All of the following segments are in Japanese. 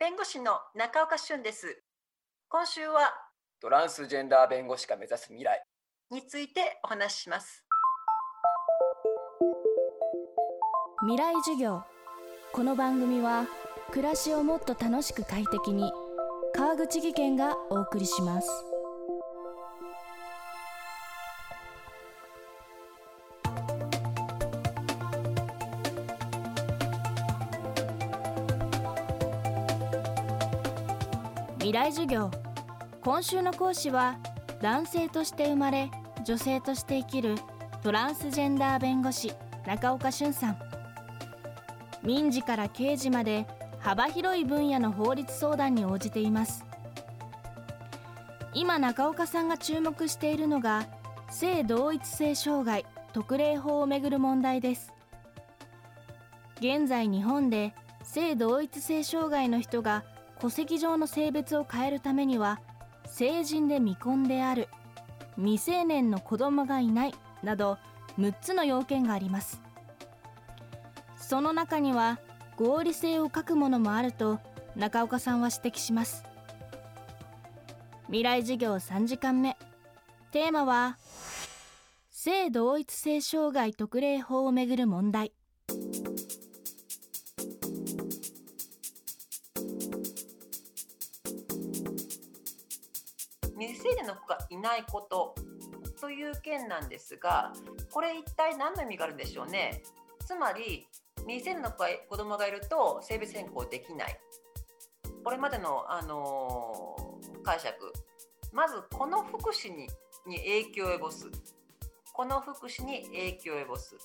弁護士の中岡俊です。今週はトランスジェンダー弁護士が目指す未来についてお話しします。未来授業この番組は暮らしをもっと楽しく快適に川口義賢がお送りします未来授業。今週の講師は男性として生まれ女性として生きるトランスジェンダー弁護士中岡俊さん。民事から刑事まで幅広い分野の法律相談に応じています。今中岡さんが注目しているのが性同一性障害特例法をめぐる問題です。現在日本で性同一性障害の人が戸籍上の性別を変えるためには成人で未婚である未成年の子供がいないなど6つの要件があります。その中には合理性を欠くものもあると中岡さんは指摘します。未来授業3時間目。テーマは性同一性障害特例法をめぐる問題。未成年の子がいないことという件なんですが、これ一体何の意味があるんでしょうね？つまり未成年の子が子供がいると性別変更できない。これまでの、あのー解釈、まずこの福祉にに影響を及ぼす。この福祉に影響を及ぼす。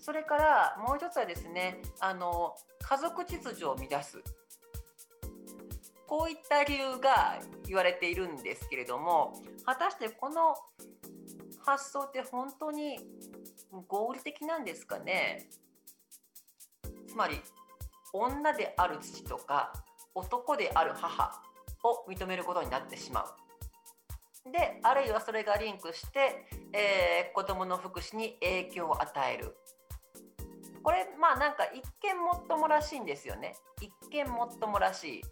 それからもう一つはですね、あの家族秩序を乱す。こういった理由が言われているんですけれども、果たしてこの発想って本当に合理的なんですかね？つまり、女である父とか男である母を認めることになってしまう。で、あるいはそれがリンクして、えー子供の福祉に影響を与える。これ、まあなんか一見もっともらしいんですよね。一見もっともらしい。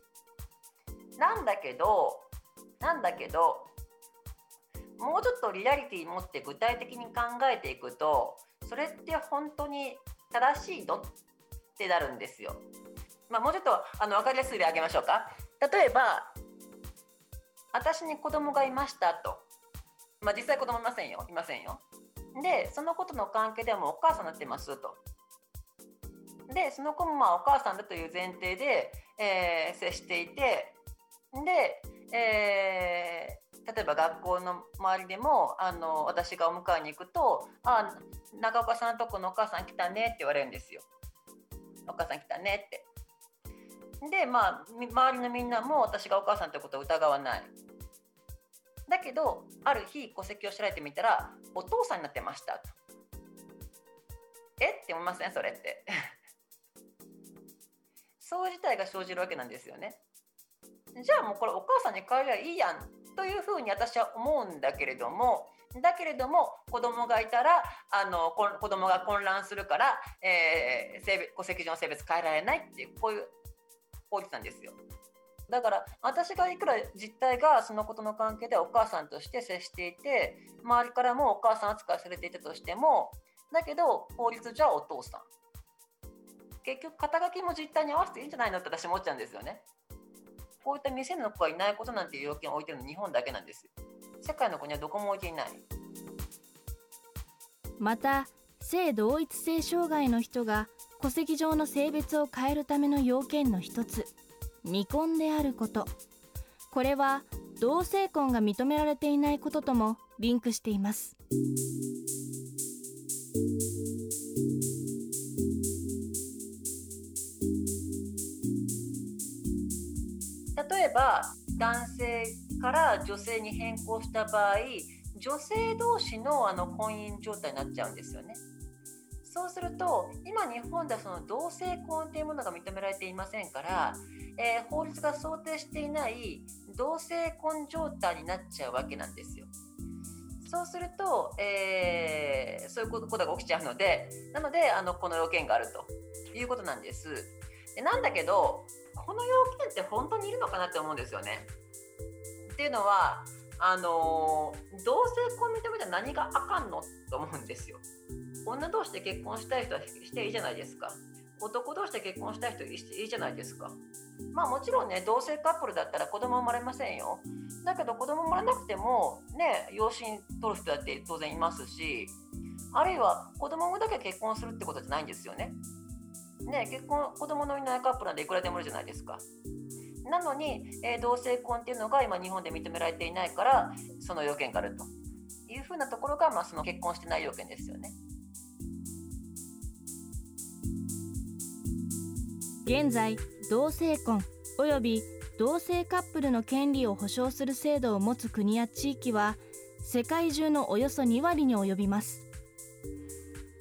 なんだけど、なんだけど、もうちょっとリアリティ持って具体的に考えていくと、それって本当に正しいの？ってなるんですよ。まあ、もうちょっとあの分かりやすい例挙げましょうか。例えば、私に子供がいましたと。まあ、実際子供いませんよ。いませんよ。で、そのことの関係でもお母さんになってますと。で、その子もまあお母さんだという前提で、えー接していて、で、えー例えば学校の周りでもあの私がお迎えに行くと「あ中岡さんとこのお母さん来たね」って言われるんですよ。お母さん来たねって。でまあ周りのみんなも私がお母さんということを疑わない。だけどある日戸籍を調べてみたらお父さんになってましたと。え？って思いません？それって。そう自体が生じるわけなんですよね。じゃあもうこれお母さんに変えりゃいいやんというふうに私は思うんだけれどもだけれども子供がいたらあのこ子供が混乱するから、えー性別戸籍上の性別変えられないっていうこういう法律なんですよ。だから私がいくら実態がそのことの関係でお母さんとして接していて周りからもお母さん扱いされていたとしてもだけど法律じゃお父さん結局肩書きも実態に合わせていいんじゃないのって私思っちゃうんですよね。こういった未成年の子がいないことなんていう要件を置いてるの日本だけなんです。世界の国はどこも置いていない。また性同一性障害の人が戸籍上の性別を変えるための要件の一つ未婚であることこれは同性婚が認められていないことともリンクしていますば男性から女性に変更した場合女性同士のあの婚姻状態になっちゃうんですよね。そうすると今日本ではその同性婚というものが認められていませんから、えー法律が想定していない同性婚状態になっちゃうわけなんですよ。そうすると、えーそういうことが起きちゃうのでなのであのこの要件があるということなんです。でなんだけどこの要件って本当にいるのかなって思うんですよね。っていうのはあの同性婚認めたら何があかんのと思うんですよ。女同士で結婚したい人はしていいじゃないですか。男同士で結婚したい人はしていいじゃないですか。まあもちろんね同性カップルだったら子供生まれませんよ。だけど子供生まれなくてもね養子に取る人だって当然いますしあるいは子供産むだけ結婚するってことじゃないんですよね。ね結婚子供のいないカップルなんでいくらでもいるじゃないですか。なのに、えー、同性婚っていうのが今日本で認められていないからその要件があるというふうなところが、まあ、その結婚してない要件ですよね。現在同性婚および同性カップルの権利を保障する制度を持つ国や地域は世界中のおよそ2割に及びます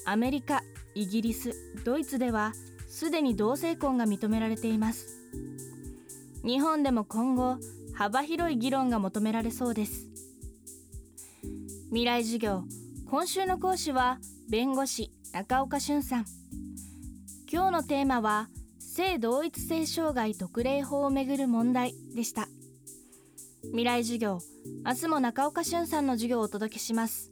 アメリカイギリスドイツではすでに同性婚が認められています。日本でも今後幅広い議論が求められそうです。未来授業今週の講師は弁護士中岡俊さん。今日のテーマは性同一性障害特例法をめぐる問題でした。未来授業明日も中岡俊さんの授業をお届けします。